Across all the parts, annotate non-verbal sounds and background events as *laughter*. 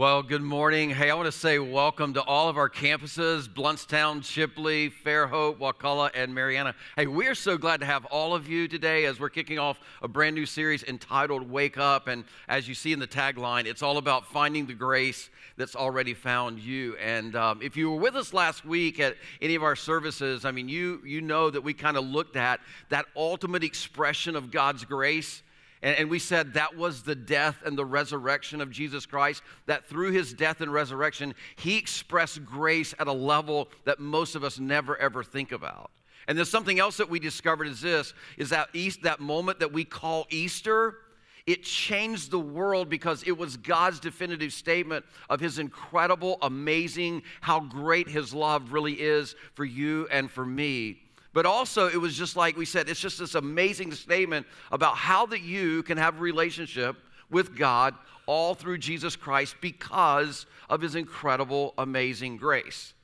Well, good morning. Hey, I want to say welcome to all of our campuses Blountstown, Chipley, Fairhope, Wakulla, and Marianna. Hey, we're so glad to have all of you today as we're kicking off a brand new series entitled Wake Up. And as you see in the tagline, it's all about finding the grace that's already found you. And um, if you were with us last week at any of our services, I mean, you, you know that we kind of looked at that ultimate expression of God's grace and, and, we said that was the death and the resurrection of Jesus Christ, that through his death and resurrection, he expressed grace at a level that most of us never ever think about. And there's something else that we discovered is this is that East, that moment that we call Easter, it changed the world because it was God's definitive statement of his incredible, amazing, how great his love really is for you and for me. But also, it was just like we said, it's just this amazing statement about how that you can have a relationship with God all through Jesus Christ because of his incredible, amazing grace.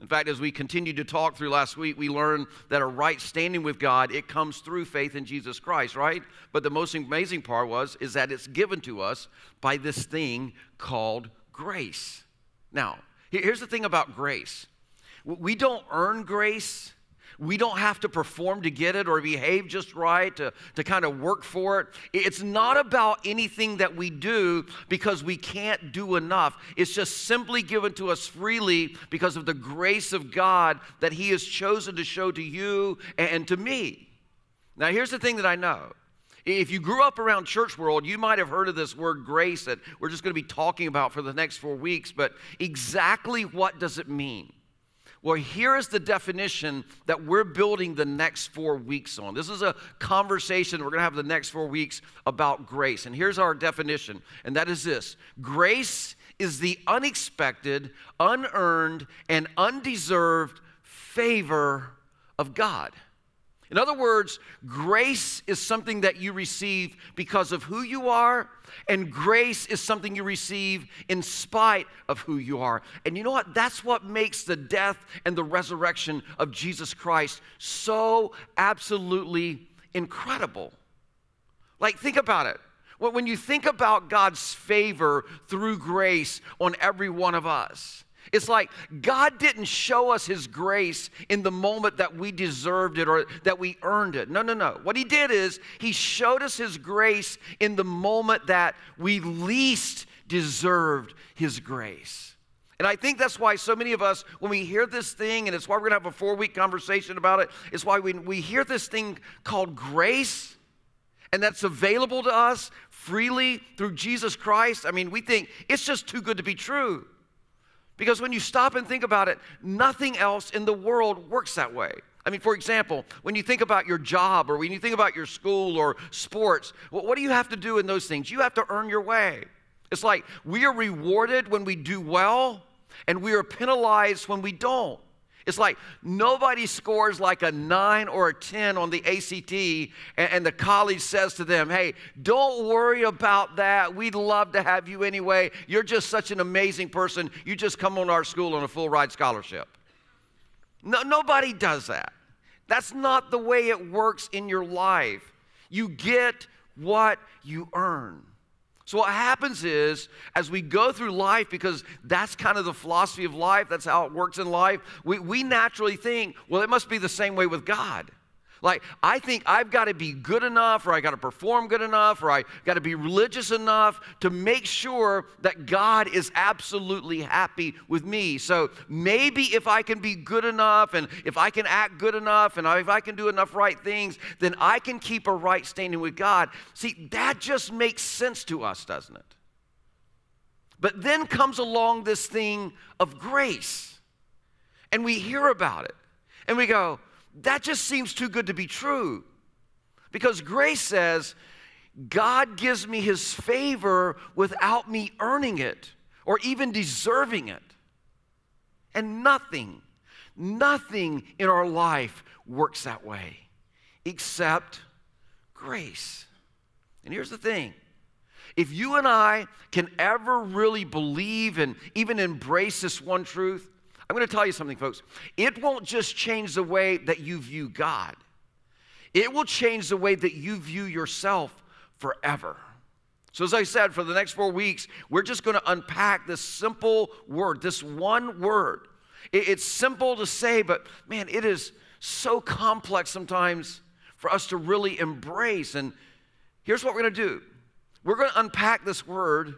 In fact, as we continued to talk through last week, we learned that a right standing with God, it comes through faith in Jesus Christ, right? But the most amazing part was is that it's given to us by this thing called grace. Now, here's the thing about grace. We don't earn grace we don't have to perform to get it or behave just right to, to kind of work for it. It's not about anything that we do because we can't do enough. It's just simply given to us freely because of the grace of God that He has chosen to show to you and to me. Now, here's the thing that I know. If you grew up around church world, you might have heard of this word grace that we're just going to be talking about for the next four weeks, but exactly what does it mean? Well, here is the definition that we're building the next four weeks on. This is a conversation we're going to have the next four weeks about grace. And here's our definition, and that is this grace is the unexpected, unearned, and undeserved favor of God. In other words, grace is something that you receive because of who you are, and grace is something you receive in spite of who you are. And you know what? That's what makes the death and the resurrection of Jesus Christ so absolutely incredible. Like, think about it. When you think about God's favor through grace on every one of us, it's like God didn't show us His grace in the moment that we deserved it or that we earned it. No, no, no. What He did is He showed us His grace in the moment that we least deserved His grace. And I think that's why so many of us, when we hear this thing, and it's why we're going to have a four week conversation about it, it's why when we hear this thing called grace, and that's available to us freely through Jesus Christ, I mean, we think it's just too good to be true. Because when you stop and think about it, nothing else in the world works that way. I mean, for example, when you think about your job or when you think about your school or sports, what do you have to do in those things? You have to earn your way. It's like we are rewarded when we do well, and we are penalized when we don't. It's like nobody scores like a nine or a 10 on the ACT, and, and, the college says to them, Hey, don't worry about that. We'd love to have you anyway. You're just such an amazing person. You just come on our school on a full ride scholarship. No, nobody does that. That's not the way it works in your life. You get what you earn. So, what happens is, as we go through life, because that's kind of the philosophy of life, that's how it works in life, we, we naturally think, well, it must be the same way with God. Like, I think I've got to be good enough, or I got to perform good enough, or I got to be religious enough to make sure that God is absolutely happy with me. So maybe if I can be good enough, and if I can act good enough, and if I can do enough right things, then I can keep a right standing with God. See, that just makes sense to us, doesn't it? But then comes along this thing of grace, and we hear about it, and we go, that just seems too good to be true. Because grace says, God gives me his favor without me earning it or even deserving it. And nothing, nothing in our life works that way except grace. And here's the thing if you and I can ever really believe and even embrace this one truth, I'm going to tell you something, folks. It won't just change the way that you view God, it will change the way that you view yourself forever. So, as I said, for the next four weeks, we're just going to unpack this simple word, this one word. It's simple to say, but man, it is so complex sometimes for us to really embrace. And here's what we're going to do we're going to unpack this word,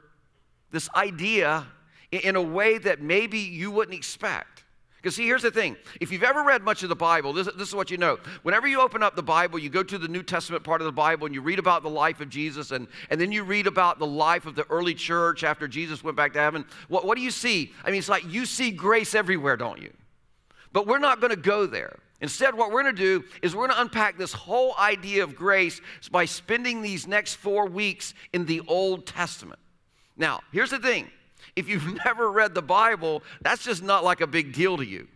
this idea, in a way that maybe you wouldn't expect. Because, see, here's the thing. If you've ever read much of the Bible, this, this, is what you know. Whenever you open up the Bible, you go to the New Testament part of the Bible and you read about the life of Jesus, and, and then you read about the life of the early church after Jesus went back to heaven. What, what do you see? I mean, it's like you see grace everywhere, don't you? But we're not going to go there. Instead, what we're going to do is we're going to unpack this whole idea of grace by spending these next four weeks in the Old Testament. Now, here's the thing if you've *laughs* never read the Bible, that's just not like a big deal to you.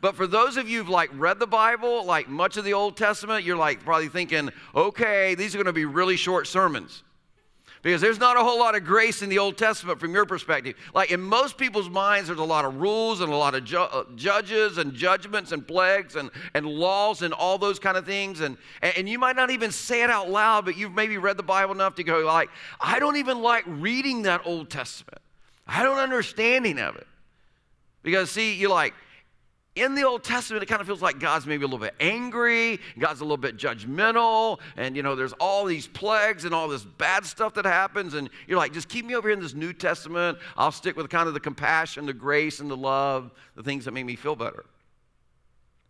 But for those of you who've like read the Bible, like much of the Old Testament, you're like probably thinking, okay, these are going to be really short sermons. Because there's not a whole lot of grace in the Old Testament from your perspective. Like in most people's minds, there's a lot of rules and a lot of ju- uh, judges and judgments and plagues and, and laws and all those kind of things. And, and you might not even say it out loud, but you've maybe read the Bible enough to go like, I don't even like reading that Old Testament. I don't understanding of it. Because see, you're like, in the Old Testament, it kind of feels like God's maybe a little bit angry, God's a little bit judgmental, and you know, there's all these plagues and all this bad stuff that happens, and you're like, just keep me over here in this New Testament. I'll stick with kind of the compassion, the grace, and the love, the things that make me feel better.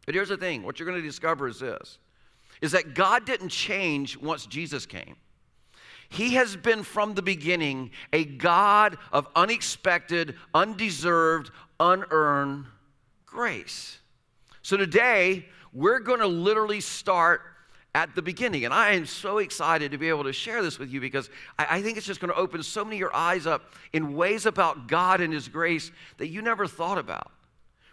But here's the thing what you're going to discover is this is that God didn't change once Jesus came. He has been from the beginning a God of unexpected, undeserved, unearned grace. So today, we're going to literally start at the beginning. And I am so excited to be able to share this with you because I, I think it's just going to open so many of your eyes up in ways about God and His grace that you never thought about.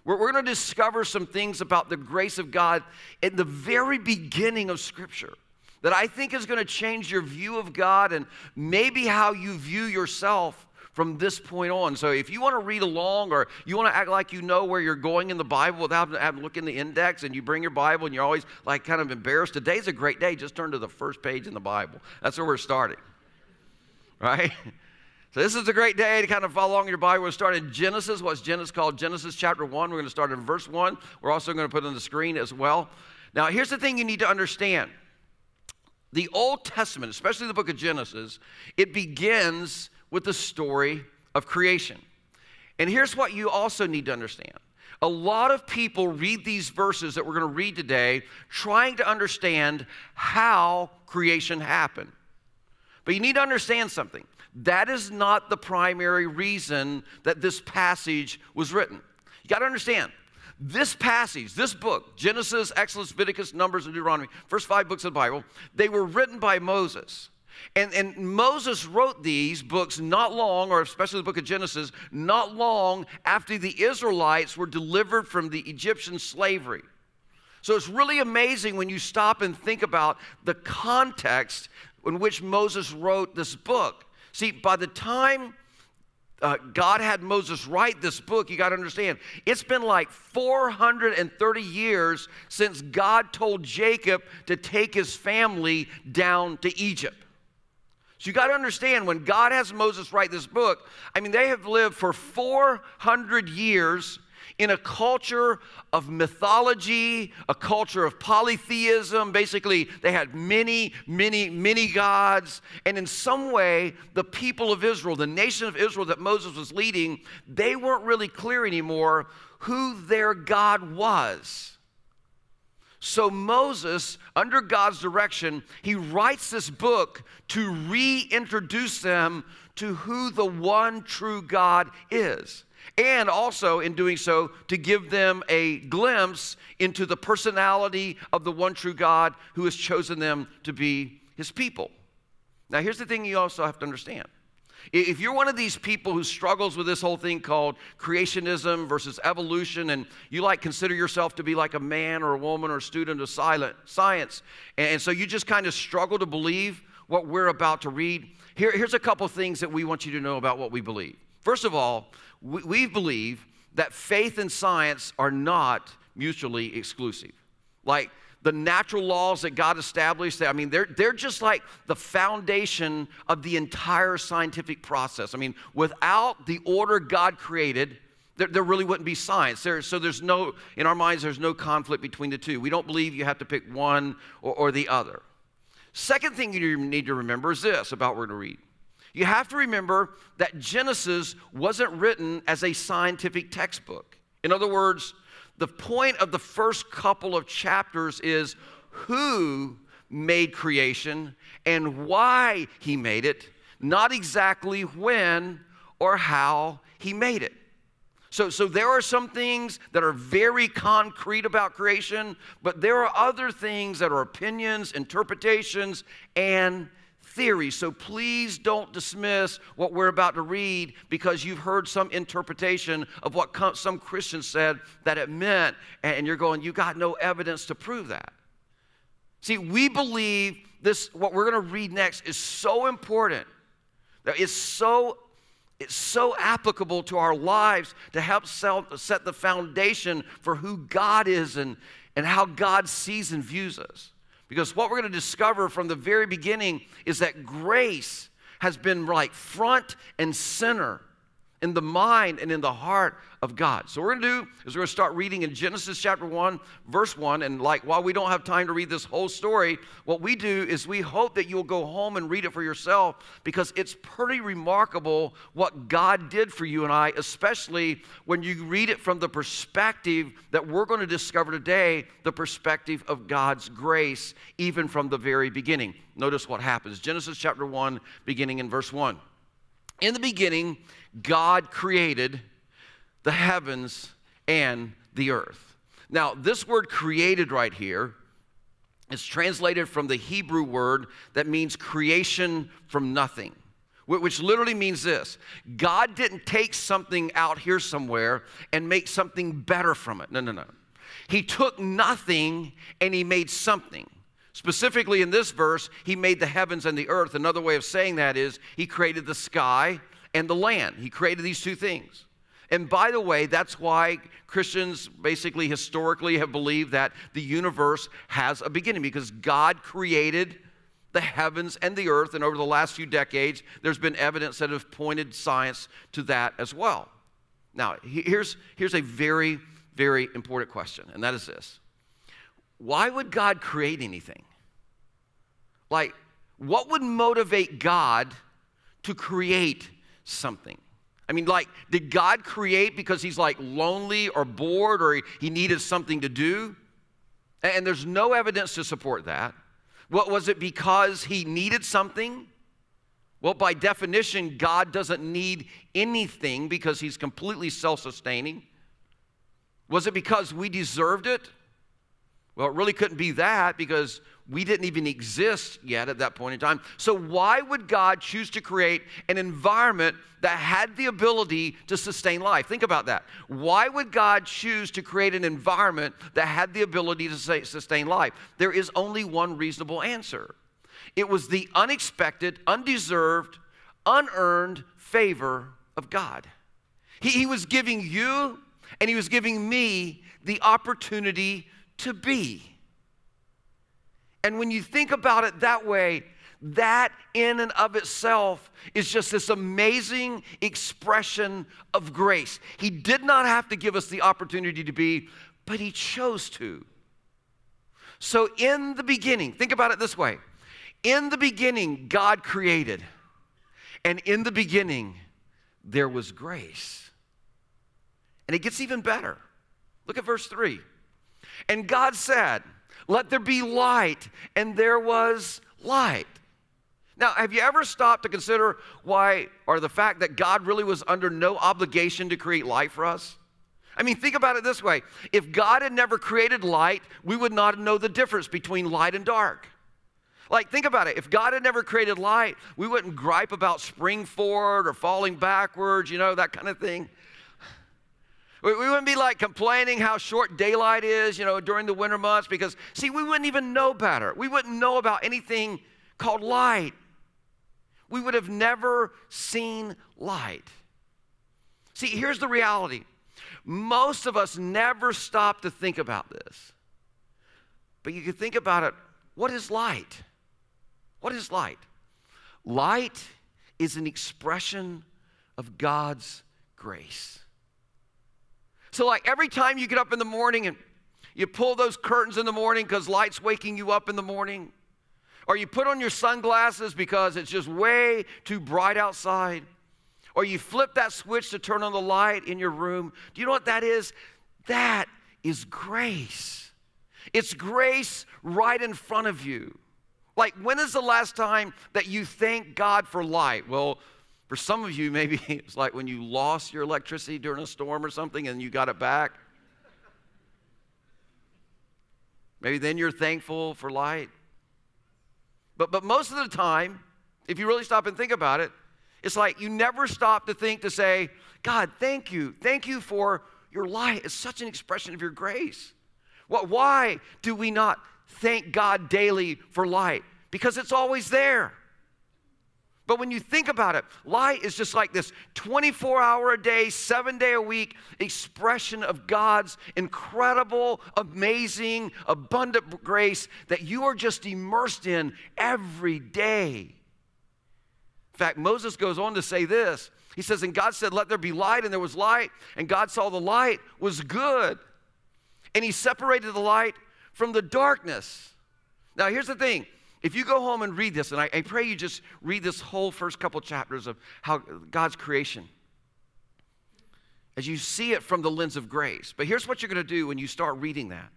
We're, we're going to discover some things about the grace of God in the very beginning of Scripture that I think is going to change your view of God and maybe how you view yourself from this point on. So if you want to read along or you want to act like you know where you're going in the Bible without having to look in the index and you bring your Bible and you're always like kind of embarrassed, today's a great day. Just turn to the first page in the Bible. That's where we're starting. Right? So this is a great day to kind of follow along in your Bible. We're starting in Genesis, what's Genesis called Genesis chapter 1. We're going to start in verse 1. We're also going to put on the screen as well. Now, here's the thing you need to understand. The Old Testament, especially the book of Genesis, it begins with the story of creation. And here's what you also need to understand. A lot of people read these verses that we're going to read today trying to understand how creation happened. But you need to understand something. That is not the primary reason that this passage was written. You got to understand, this passage, this book, Genesis, Exodus, Leviticus, Numbers, and Deuteronomy, first five books of the Bible, they were written by Moses. And, and Moses wrote these books not long, or especially the book of Genesis, not long after the Israelites were delivered from the Egyptian slavery. So it's really amazing when you stop and think about the context in which Moses wrote this book. See, by the time uh, God had Moses write this book, you got to understand, it's been like 430 years since God told Jacob to take his family down to Egypt. So you got to understand when God has Moses write this book, I mean, they have lived for 400 years in a culture of mythology, a culture of polytheism. Basically, they had many, many, many gods. And in some way, the people of Israel, the nation of Israel that Moses was leading, they weren't really clear anymore who their God was. So Moses, under God's direction, he writes this book to reintroduce them to who the one true God is and also in doing so to give them a glimpse into the personality of the one true God who has chosen them to be his people. Now, here's the thing you also have to understand. If you're one of these people who struggles with this whole thing called creationism versus evolution, and you like consider yourself to be like a man or a woman or a student of silent science, and so you just kind of struggle to believe what we're about to read, here, here's a couple things that we want you to know about what we believe. First of all, we, we believe that faith and science are not mutually exclusive. Like, the natural laws that God established, I mean, they're, they're just like the foundation of the entire scientific process. I mean, without the order God created, there, there really wouldn't be science. There, so there's no, in our minds, there's no conflict between the two. We don't believe you have to pick one or, or the other. Second thing you need to remember is this about what we're going to read. You have to remember that Genesis wasn't written as a scientific textbook. In other words, the point of the first couple of chapters is who made creation and why he made it, not exactly when or how he made it. So, so there are some things that are very concrete about creation, but there are other things that are opinions, interpretations, and theories. So please don't dismiss what we're about to read because you've heard some interpretation of what some Christians said that it meant, and you're going, you got no evidence to prove that. See, we believe this, what we're going to read next is so important. That it's so it's so applicable to our lives to help set the foundation for who God is and, and how God sees and views us. Because what we're going to discover from the very beginning is that grace has been like front and center in the mind and in the heart of God. So, what we're going to do is we're going to start reading in Genesis chapter 1, verse 1. And, like, while we don't have time to read this whole story, what we do is we hope that you'll go home and read it for yourself because it's pretty remarkable what God did for you and I, especially when you read it from the perspective that we're going to discover today the perspective of God's grace, even from the very beginning. Notice what happens Genesis chapter 1, beginning in verse 1. In the beginning, God created the heavens and the earth. Now, this word created right here is translated from the Hebrew word that means creation from nothing, which literally means this God didn't take something out here somewhere and make something better from it. No, no, no. He took nothing and he made something. Specifically in this verse, he made the heavens and the earth. Another way of saying that is he created the sky and the land. He created these two things. And by the way, that's why Christians basically historically have believed that the universe has a beginning because God created the heavens and the earth. And over the last few decades, there's been evidence that have pointed science to that as well. Now, here's, here's a very, very important question, and that is this Why would God create anything? Like, what would motivate God to create something. I mean, like, did God create because he's like lonely or bored or he needed something to do? And there's no evidence to support that. What was it because he needed something? Well, by definition, God doesn't need anything because he's completely self sustaining. Was it because we deserved it? Well, it really couldn't be that because we didn't even exist yet at that point in time. So, why would God choose to create an environment that had the ability to sustain life? Think about that. Why would God choose to create an environment that had the ability to sustain life? There is only one reasonable answer it was the unexpected, undeserved, unearned favor of God. He, he was giving you and He was giving me the opportunity to be. And when you think about it that way, that in and of itself is just this amazing expression of grace. He did not have to give us the opportunity to be, but He chose to. So, in the beginning, think about it this way in the beginning, God created, and in the beginning, there was grace. And it gets even better. Look at verse 3. And God said, Let there be light, and there was light. Now, have you ever stopped to consider why, or the fact that God really was under no obligation to create light for us? I mean, think about it this way if God had never created light, we would not know the difference between light and dark. Like, think about it. If God had never created light, we wouldn't gripe about spring forward or falling backwards, you know, that kind of thing. We, we wouldn't be like complaining how short daylight is, you know, during the winter months because, see, we wouldn't even know better. We wouldn't know about anything called light. We would have never seen light. See, here's the reality most of us never stop to think about this. But you can think about it what is light? What is light? Light is an expression of God's grace. So, like every time you get up in the morning and you pull those curtains in the morning because light's waking you up in the morning, or you put on your sunglasses because it's just way too bright outside, or you flip that switch to turn on the light in your room. Do you know what that is? That is grace. It's grace right in front of you. Like, when is the last time that you thank God for light? Well, for some of you, maybe *laughs* it's like when you lost your electricity during a storm or something and you got it back. Maybe then you're thankful for light. But, but most of the time, if you really stop and think about it, it's like you never stop to think to say, God, thank you. Thank you for your light. It's such an expression of your grace. What, why do we not thank God daily for light? Because it's always there. But when you think about it, light is just like this 24 hour a day, seven day a week expression of God's incredible, amazing, abundant grace that you are just immersed in every day. In fact, Moses goes on to say this. He says, And God said, Let there be light, and there was light, and God saw the light was good. And he separated the light from the darkness. Now, here's the thing if you go home and read this, and I, I pray you just read this whole first couple chapters of how God's creation, as you see it from the lens of grace. But here's what you're going to do when you start reading that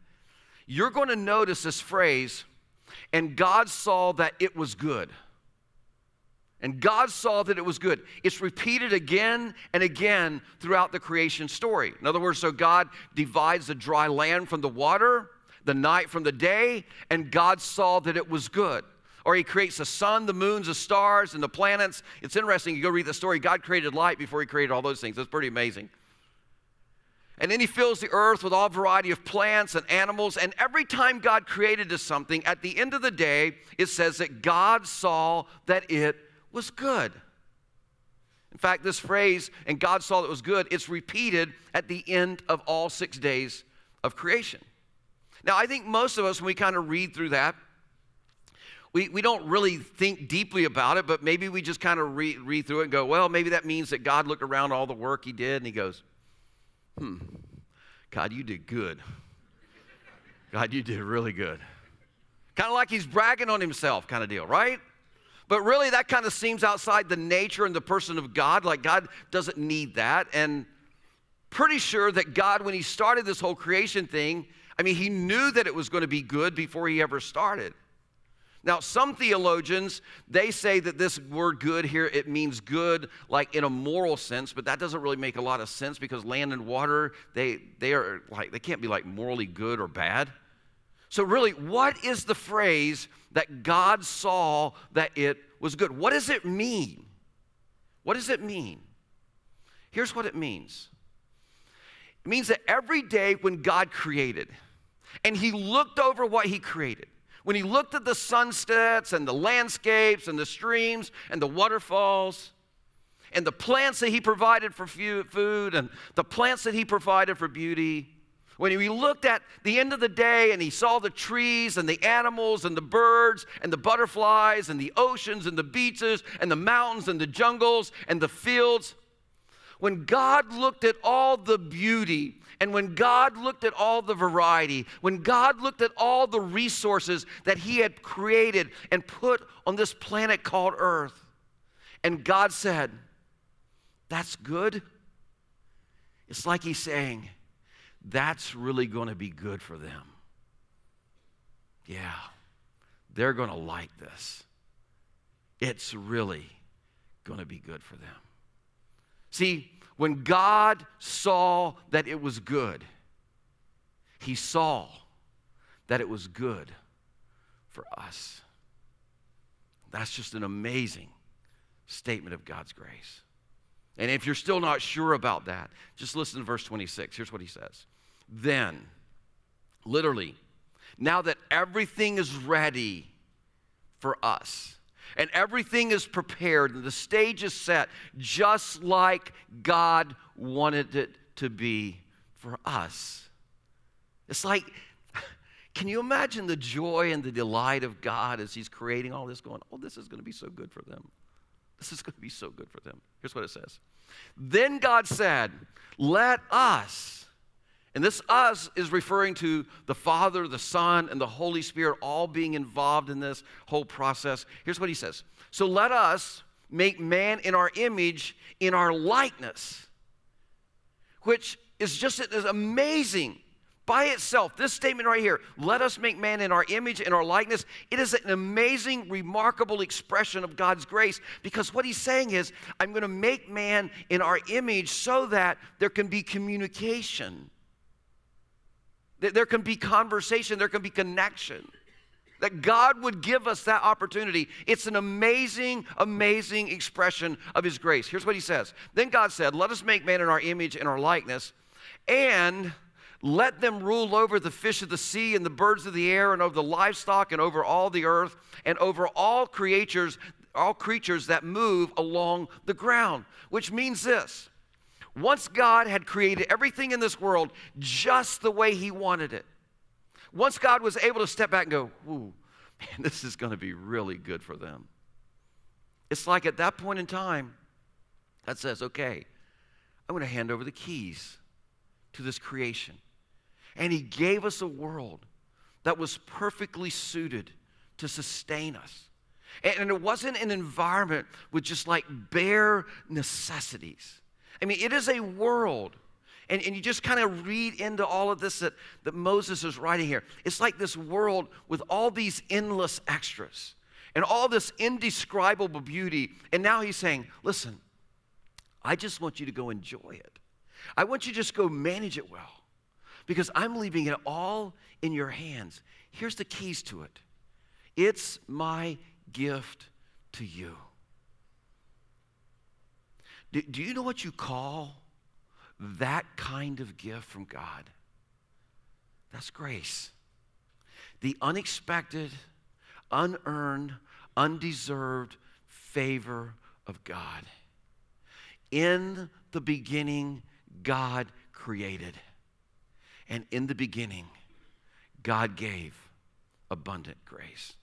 you're going to notice this phrase, and God saw that it was good. And God saw that it was good. It's repeated again and again throughout the creation story. In other words, so God divides the dry land from the water the night from the day, and God saw that it was good. Or he creates the sun, the moons, the stars, and the planets. It's interesting. You go read the story. God created light before he created all those things. That's pretty amazing. And then he fills the earth with all variety of plants and animals. And every time God created something, at the end of the day, it says that God saw that it was good. In fact, this phrase, and God saw that it was good, it's repeated at the end of all six days of creation. Now, I think most of us, when we kind of read through that, we, we don't really think deeply about it, but maybe we just kind of read, read through it and go, well, maybe that means that God looked around all the work he did and he goes, hmm, God, you did good. God, you did really good. Kind of like he's bragging on himself, kind of deal, right? But really, that kind of seems outside the nature and the person of God. Like, God doesn't need that. And pretty sure that God, when he started this whole creation thing, I mean, he knew that it was going to be good before he ever started. Now, some theologians, they say that this word good here, it means good like in a moral sense, but that doesn't really make a lot of sense because land and water, they, they are like, they can't be like morally good or bad. So, really, what is the phrase that God saw that it was good? What does it mean? What does it mean? Here's what it means it means that every day when God created, and he looked over what he created. When he looked at the sunsets and the landscapes and the streams and the waterfalls and the plants that he provided for food and the plants that he provided for beauty, when he looked at the end of the day and he saw the trees and the animals and the birds and the butterflies and the oceans and the beaches and the mountains and the jungles and the fields, when God looked at all the beauty and when God looked at all the variety, when God looked at all the resources that He had created and put on this planet called Earth, and God said, That's good, it's like He's saying, That's really going to be good for them. Yeah, they're going to like this. It's really going to be good for them. See, when God saw that it was good, he saw that it was good for us. That's just an amazing statement of God's grace. And if you're still not sure about that, just listen to verse 26. Here's what he says Then, literally, now that everything is ready for us, and everything is prepared and the stage is set just like God wanted it to be for us. It's like *laughs* Can you imagine the joy and the delight of God as He's creating all this, going, oh, this is going to be so good for them? This is going to be so good for them. Here's what it says Then God said, Let us, and this us is referring to the Father, the Son, and the Holy Spirit all being involved in this whole process. Here's what He says. So let us make man in our image, in our likeness, which is just is amazing by itself, this statement right here, let us make man in our image in our likeness, it is an amazing, remarkable expression of God's grace because what he's saying is, I'm going to make man in our image so that there can be communication, there can be conversation, there can be connection. That God would give us that opportunity. It's an amazing, amazing expression of His grace. Here's what He says Then God said, Let us make man in our image and our likeness, and let them rule over the fish of the sea and the birds of the air and over the livestock and over all the earth and over all creatures, all creatures that move along the ground. Which means this. Once God had created everything in this world just the way he wanted it. Once God was able to step back and go, "Ooh, man, *laughs* this is going to be really good for them." It's like at that point in time, God says, "Okay, I'm going to hand over the keys to this creation. And He gave us a world that was perfectly suited to sustain us. And it wasn't an environment with just like bare necessities. I mean, it is a world. And, and you just kind of read into all of this that, that Moses is writing here. It's like this world with all these endless extras and all this indescribable beauty. And now he's saying, listen, I just want you to go enjoy it. I want you to just go manage it well because I'm leaving it all in your hands. Here's the keys to it it's my gift to you. Do, do you know what you call that kind of gift from God? That's grace. The unexpected, unearned, undeserved favor of God. In the beginning, God created. And in the beginning, God gave abundant grace.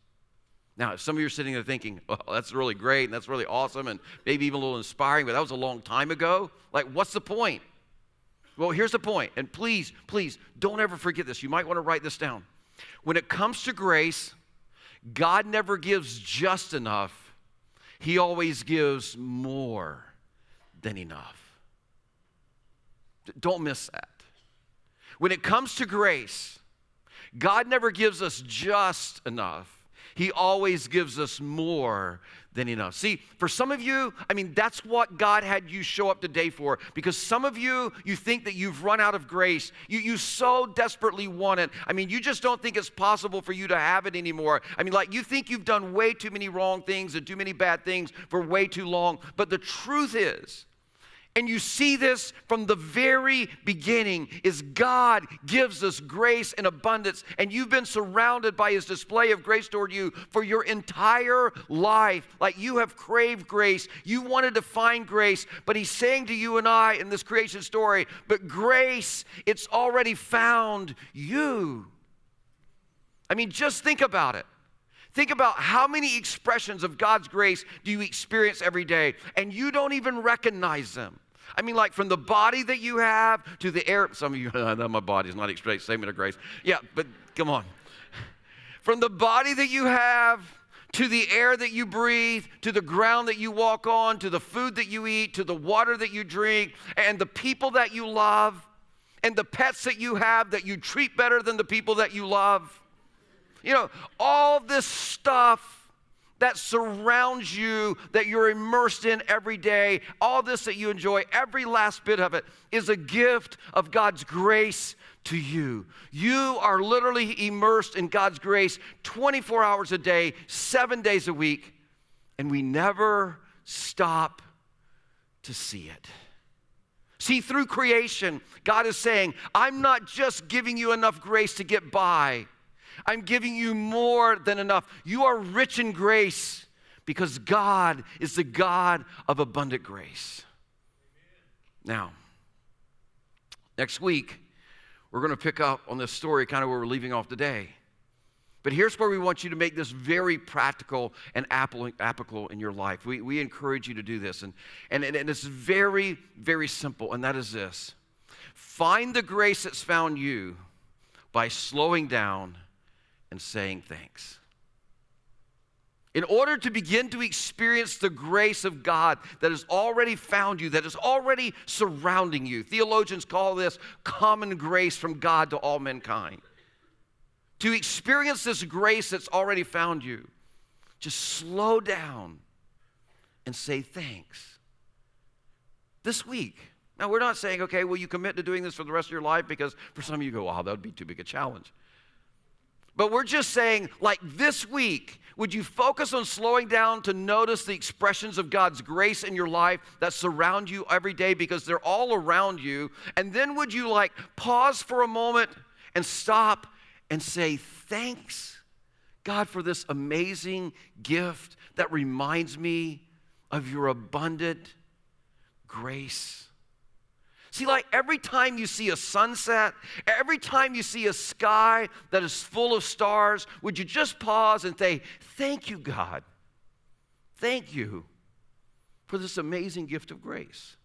Now, some of you are sitting there thinking, *laughs* well, that's really great and that's really awesome and maybe even a little inspiring, but that was a long time ago, like, what's the point? Well, here's the point, and please, please don't ever forget this. You might want to write this down. When it comes to grace, God never gives just enough, He always gives more than enough. Don't miss that. When it comes to grace, God never gives us just enough. He always gives us more than enough. See, for some of you, I mean, that's what God had you show up today for. Because some of you, you think that you've run out of grace. You, you so desperately want it. I mean, you just don't think it's possible for you to have it anymore. I mean, like, you think you've done way too many wrong things and too many bad things for way too long. But the truth is, and you see this from the very beginning is God gives us grace and abundance and you've been surrounded by his display of grace toward you for your entire life. Like you have craved grace. You wanted to find grace, but he's saying to you and I in this creation story, but grace it's already found you. I mean, just think about it. Think about how many expressions of God's grace do you experience every day, and you don't even recognize them. I mean, like from the body that you have to the air. Some of you, my body is not a statement of grace. Yeah, but come on. From the body that you have to the air that you breathe, to the ground that you walk on, to the food that you eat, to the water that you drink, and the people that you love, and the pets that you have that you treat better than the people that you love. You know, all this stuff that surrounds you, that you're immersed in every day, all this that you enjoy, every last bit of it is a gift of God's grace to you. You are literally immersed in God's grace 24 hours a day, seven days a week, and we never stop to see it. See, through creation, God is saying, I'm not just giving you enough grace to get by. I'm giving you more than enough. You are rich in grace because God is the God of abundant grace. Now, next week, we're going to pick up on this story kind of where we're leaving off today. But here's where we want you to make this very practical and applicable in your life. We, we encourage you to do this. And, and, and it's very, very simple, and that is this find the grace that's found you by slowing down and saying thanks. In order to begin to experience the grace of God that has already found you, that is already surrounding you, theologians call this common grace from God to all mankind to experience this grace that's already found you, just slow down and say thanks. This week. Now, we're not saying, okay, well, you commit to doing this for the rest of your life because for some of you go, wow, that would be too big a challenge. But we're just saying, like this week, would you focus on slowing down to notice the expressions of God's grace in your life that surround you every day because they're all around you? And then would you like pause for a moment and stop and say, Thanks, God, for this amazing gift that reminds me of your abundant grace. See, like every time you see a sunset, every time you see a sky that is full of stars, would you just pause and say, Thank you, God. Thank you for this amazing gift of grace.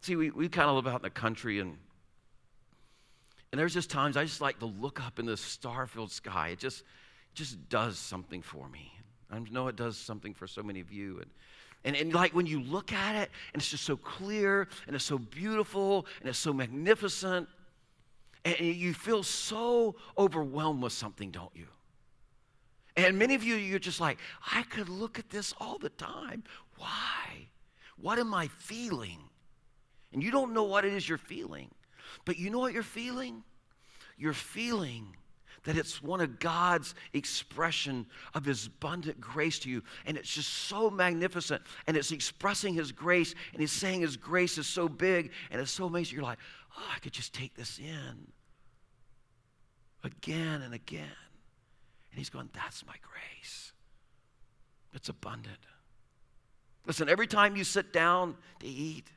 See, we, we kind of live out in the country and and there's just times I just like to look up in the star-filled sky. It just, just does something for me. I know it does something for so many of you. And, and, and like when you look at it, and it's just so clear, and it's so beautiful, and it's so magnificent, and you feel so overwhelmed with something, don't you? And many of you, you're just like, I could look at this all the time. Why? What am I feeling? And you don't know what it is you're feeling. But you know what you're feeling? You're feeling that it's one of God's expression of his abundant grace to you. And it's just so magnificent. And it's expressing his grace. And he's saying his grace is so big and it's so amazing. You're like, oh, I could just take this in again and again. And he's going, that's my grace. It's abundant. Listen, every time you sit down to eat,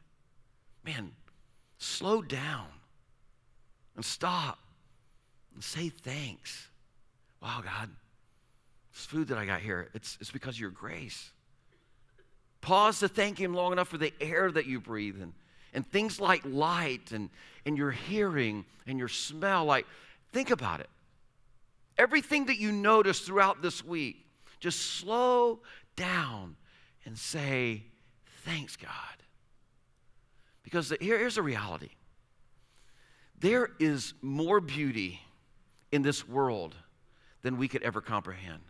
man, slow down and stop and say thanks. Wow, God, this food that I got here, it's, it's because of your grace. Pause to thank Him long enough for the air that you breathe and, and things like light and, and your hearing and your smell. Like, think about it. Everything that you notice throughout this week, just slow down and say, Thanks, God. Because the, here, here's a reality there is more beauty in this world than we could ever comprehend.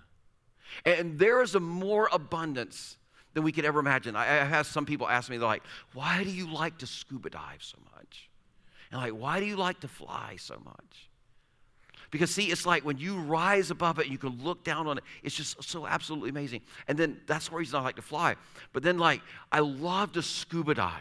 And there is a more abundance than we could ever imagine. I, I have some people ask me, they're like, why do you like to scuba dive so much? And like, why do you like to fly so much? Because see, it's like when you rise above it you can look down on it, it's just so absolutely amazing. And then that's the reason I like to fly. But then, like, I love to scuba dive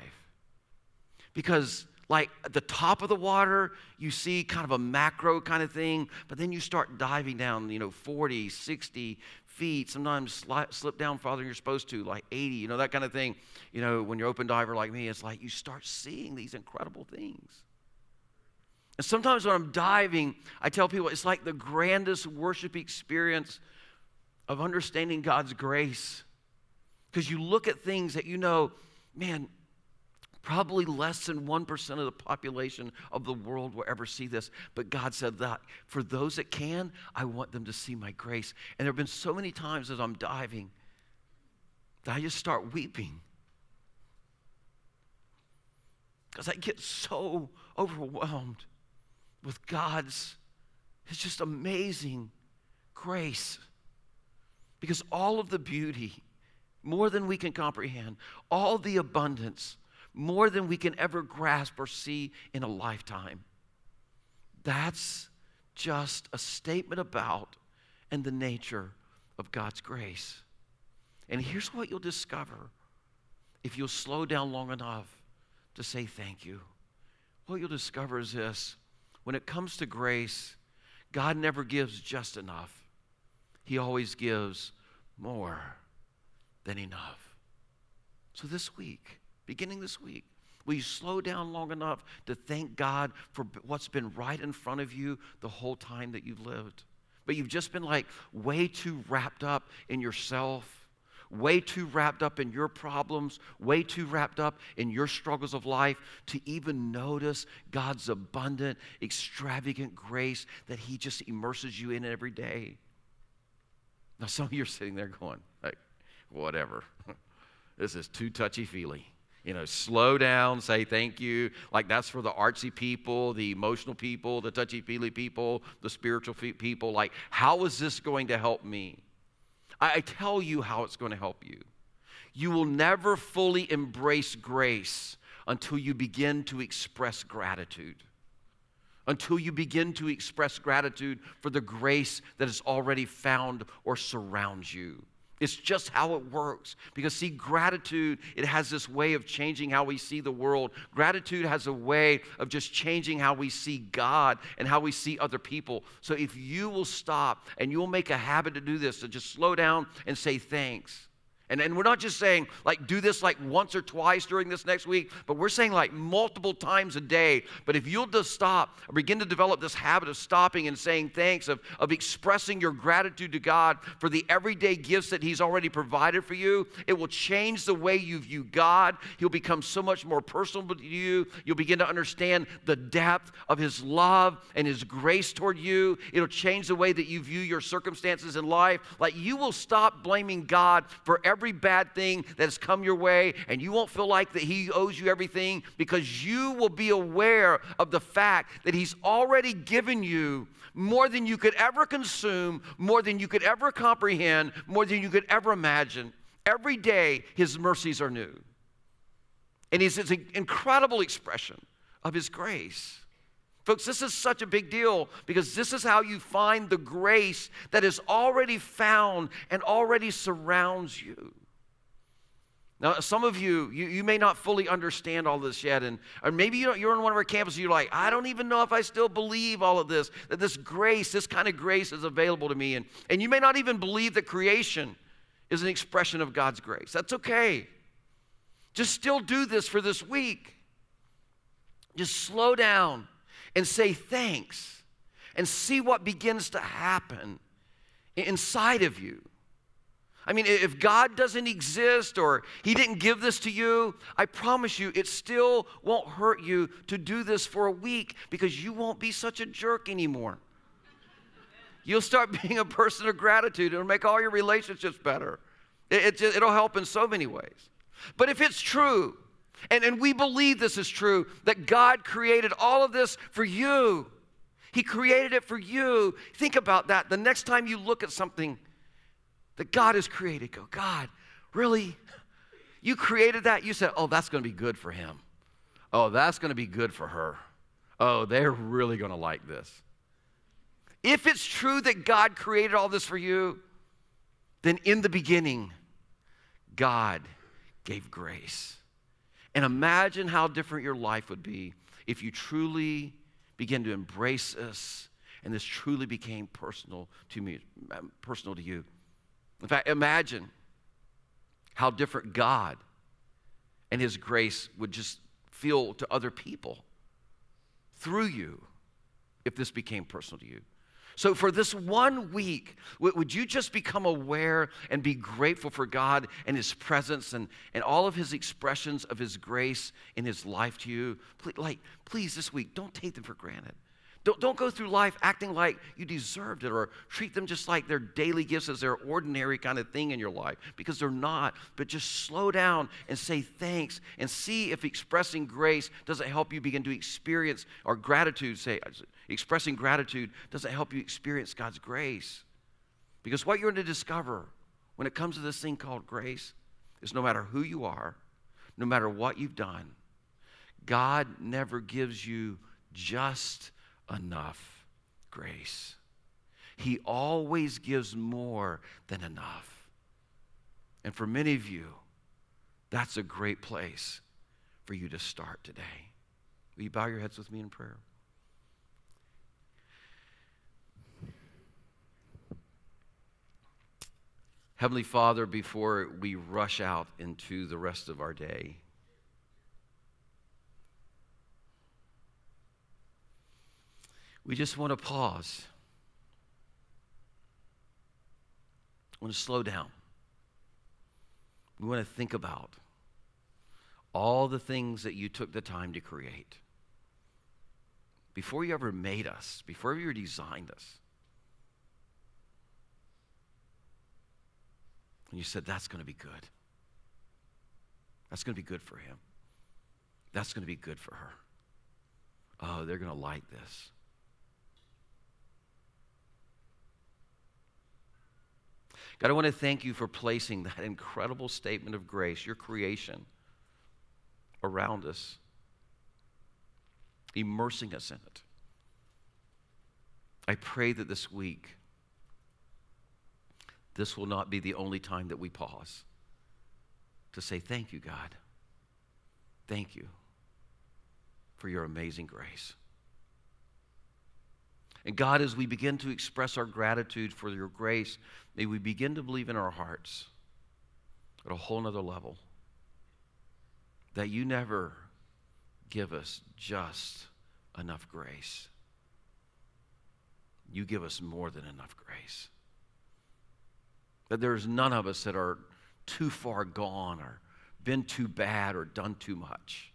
because like at the top of the water, you see kind of a macro kind of thing, but then you start diving down, you know, 40, 60 feet, sometimes slip down farther than you're supposed to, like 80, you know, that kind of thing. You know, when you're open diver like me, it's like you start seeing these incredible things. And sometimes when I'm diving, I tell people it's like the grandest worship experience of understanding God's grace. Because you look at things that you know, man, Probably less than 1% of the population of the world will ever see this. But God said that for those that can, I want them to see my grace. And there have been so many times as I'm diving that I just start weeping. Because I get so overwhelmed with God's, it's just amazing grace. Because all of the beauty, more than we can comprehend, all the abundance, more than we can ever grasp or see in a lifetime. That's just a statement about and the nature of God's grace. And here's what you'll discover if you'll slow down long enough to say thank you. What you'll discover is this when it comes to grace, God never gives just enough, He always gives more than enough. So this week, beginning this week, Will you slow down long enough to thank God for what's been right in front of you the whole time that you've lived? But you've just been like way too wrapped up in yourself, way too wrapped up in your problems, way too wrapped up in your struggles of life to even notice God's abundant, extravagant grace that He just immerses you in every day. Now, some of you are sitting there going, like, whatever. *laughs* this is too touchy feely. You know, slow down, say thank you. Like that's for the artsy people, the emotional people, the touchy feely people, the spiritual people. Like, how is this going to help me? I tell you how it's going to help you. You will never fully embrace grace until you begin to express gratitude. Until you begin to express gratitude for the grace that is already found or surrounds you. It's just how it works. Because, see, gratitude, it has this way of changing how we see the world. Gratitude has a way of just changing how we see God and how we see other people. So, if you will stop and you'll make a habit to do this, to just slow down and say thanks, and, and we're not just saying, like, do this like once or twice during this next week, but we're saying like multiple times a day. But if you'll just stop or begin to develop this habit of stopping and saying thanks, of, of expressing your gratitude to God for the everyday gifts that He's already provided for you, it will change the way you view God. He'll become so much more personal to you. You'll begin to understand the depth of His love and His grace toward you. It'll change the way that you view your circumstances in life. Like, you will stop blaming God for every every bad thing that has come your way, and you won't feel like that He owes you everything because you will be aware of the fact that He's already given you more than you could ever consume, more than you could ever comprehend, more than you could ever imagine. Every day, His mercies are new. And He's an incredible expression of His grace. Folks, this is such a big deal because this is how you find the grace that is already found and already surrounds you. Now, some of you, you, you may not fully understand all this yet, and or maybe you're, you're on one of our campuses, you're like, I don't even know if I still believe all of this, that this grace, this kind of grace is available to me. And, and you may not even believe that creation is an expression of God's grace. That's okay. Just still do this for this week. Just slow down and say thanks and see what begins to happen inside of you. I mean, if God doesn't exist or He didn't give this to you, I promise you it still won't hurt you to do this for a week because you won't be such a jerk anymore. You'll start *laughs* being a person of gratitude. It'll make all your relationships better. It, it, it'll help in so many ways. But if it's true and, and we believe this is true that God created all of this for you. He created it for you. Think about that. The next time you look at something that God has created, go, God, really? You created that? You said, oh, that's going to be good for him. Oh, that's going to be good for her. Oh, they're really going to like this. If it's true that God created all this for you, then in the beginning, God gave grace. And imagine how different your life would be if you truly begin to embrace this and this truly became personal to me, um, personal to you. In fact, imagine how different God and His grace would just feel to other people through you if this became personal to you. So, for this one week, would you just become aware and be grateful for God and His presence and, and all of His expressions of His grace in His life to you? Please, like, please, this week, don't take them for granted. Don't, don't go through life acting like you deserved it or treat them just like their daily gifts as their ordinary kind of thing in your life because they're not. But just slow down and say thanks and see if expressing grace doesn't help you begin to experience or gratitude, say, expressing gratitude doesn't help you experience God's grace. Because what you're going to discover when it comes to this thing called grace is no matter who you are, no matter what you've done, God never gives you just enough grace. He always gives more than enough. And for many of you, that's a great place for you to start today. Will you bow your heads with me in prayer? Heavenly Father, before we rush out into the rest of our day, we just want to pause. We want to slow down. We want to think about all the things that you took the time to create. Before you ever made us, before you ever designed us. And you said, that's going to be good. That's going to be good for him. That's going to be good for her. Oh, they're going to like this. God, I want to thank you for placing that *laughs* incredible statement of grace, your creation, around us, immersing us in it. I pray that this week, this will not be the only time that we pause to say, Thank you, God. Thank you for your amazing grace. And God, as we begin to express our gratitude for your grace, may we begin to believe in our hearts at a whole nother level that you never give us just enough grace. You give us more than enough grace. That there's none of us that are too far gone or been too bad or done too much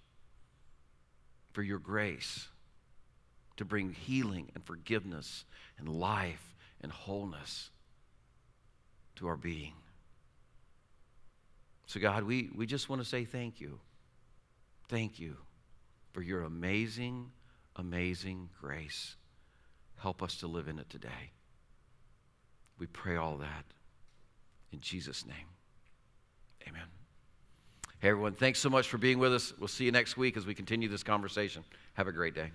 for your grace to bring healing and forgiveness and life and wholeness to our being. So, God, we, we just want to say thank you. Thank you for your amazing, amazing grace. Help us to live in it today. We pray all that in Jesus' name. Amen. Hey, everyone, thanks so much for being with us. We'll see you next week as we continue this conversation. Have a great day.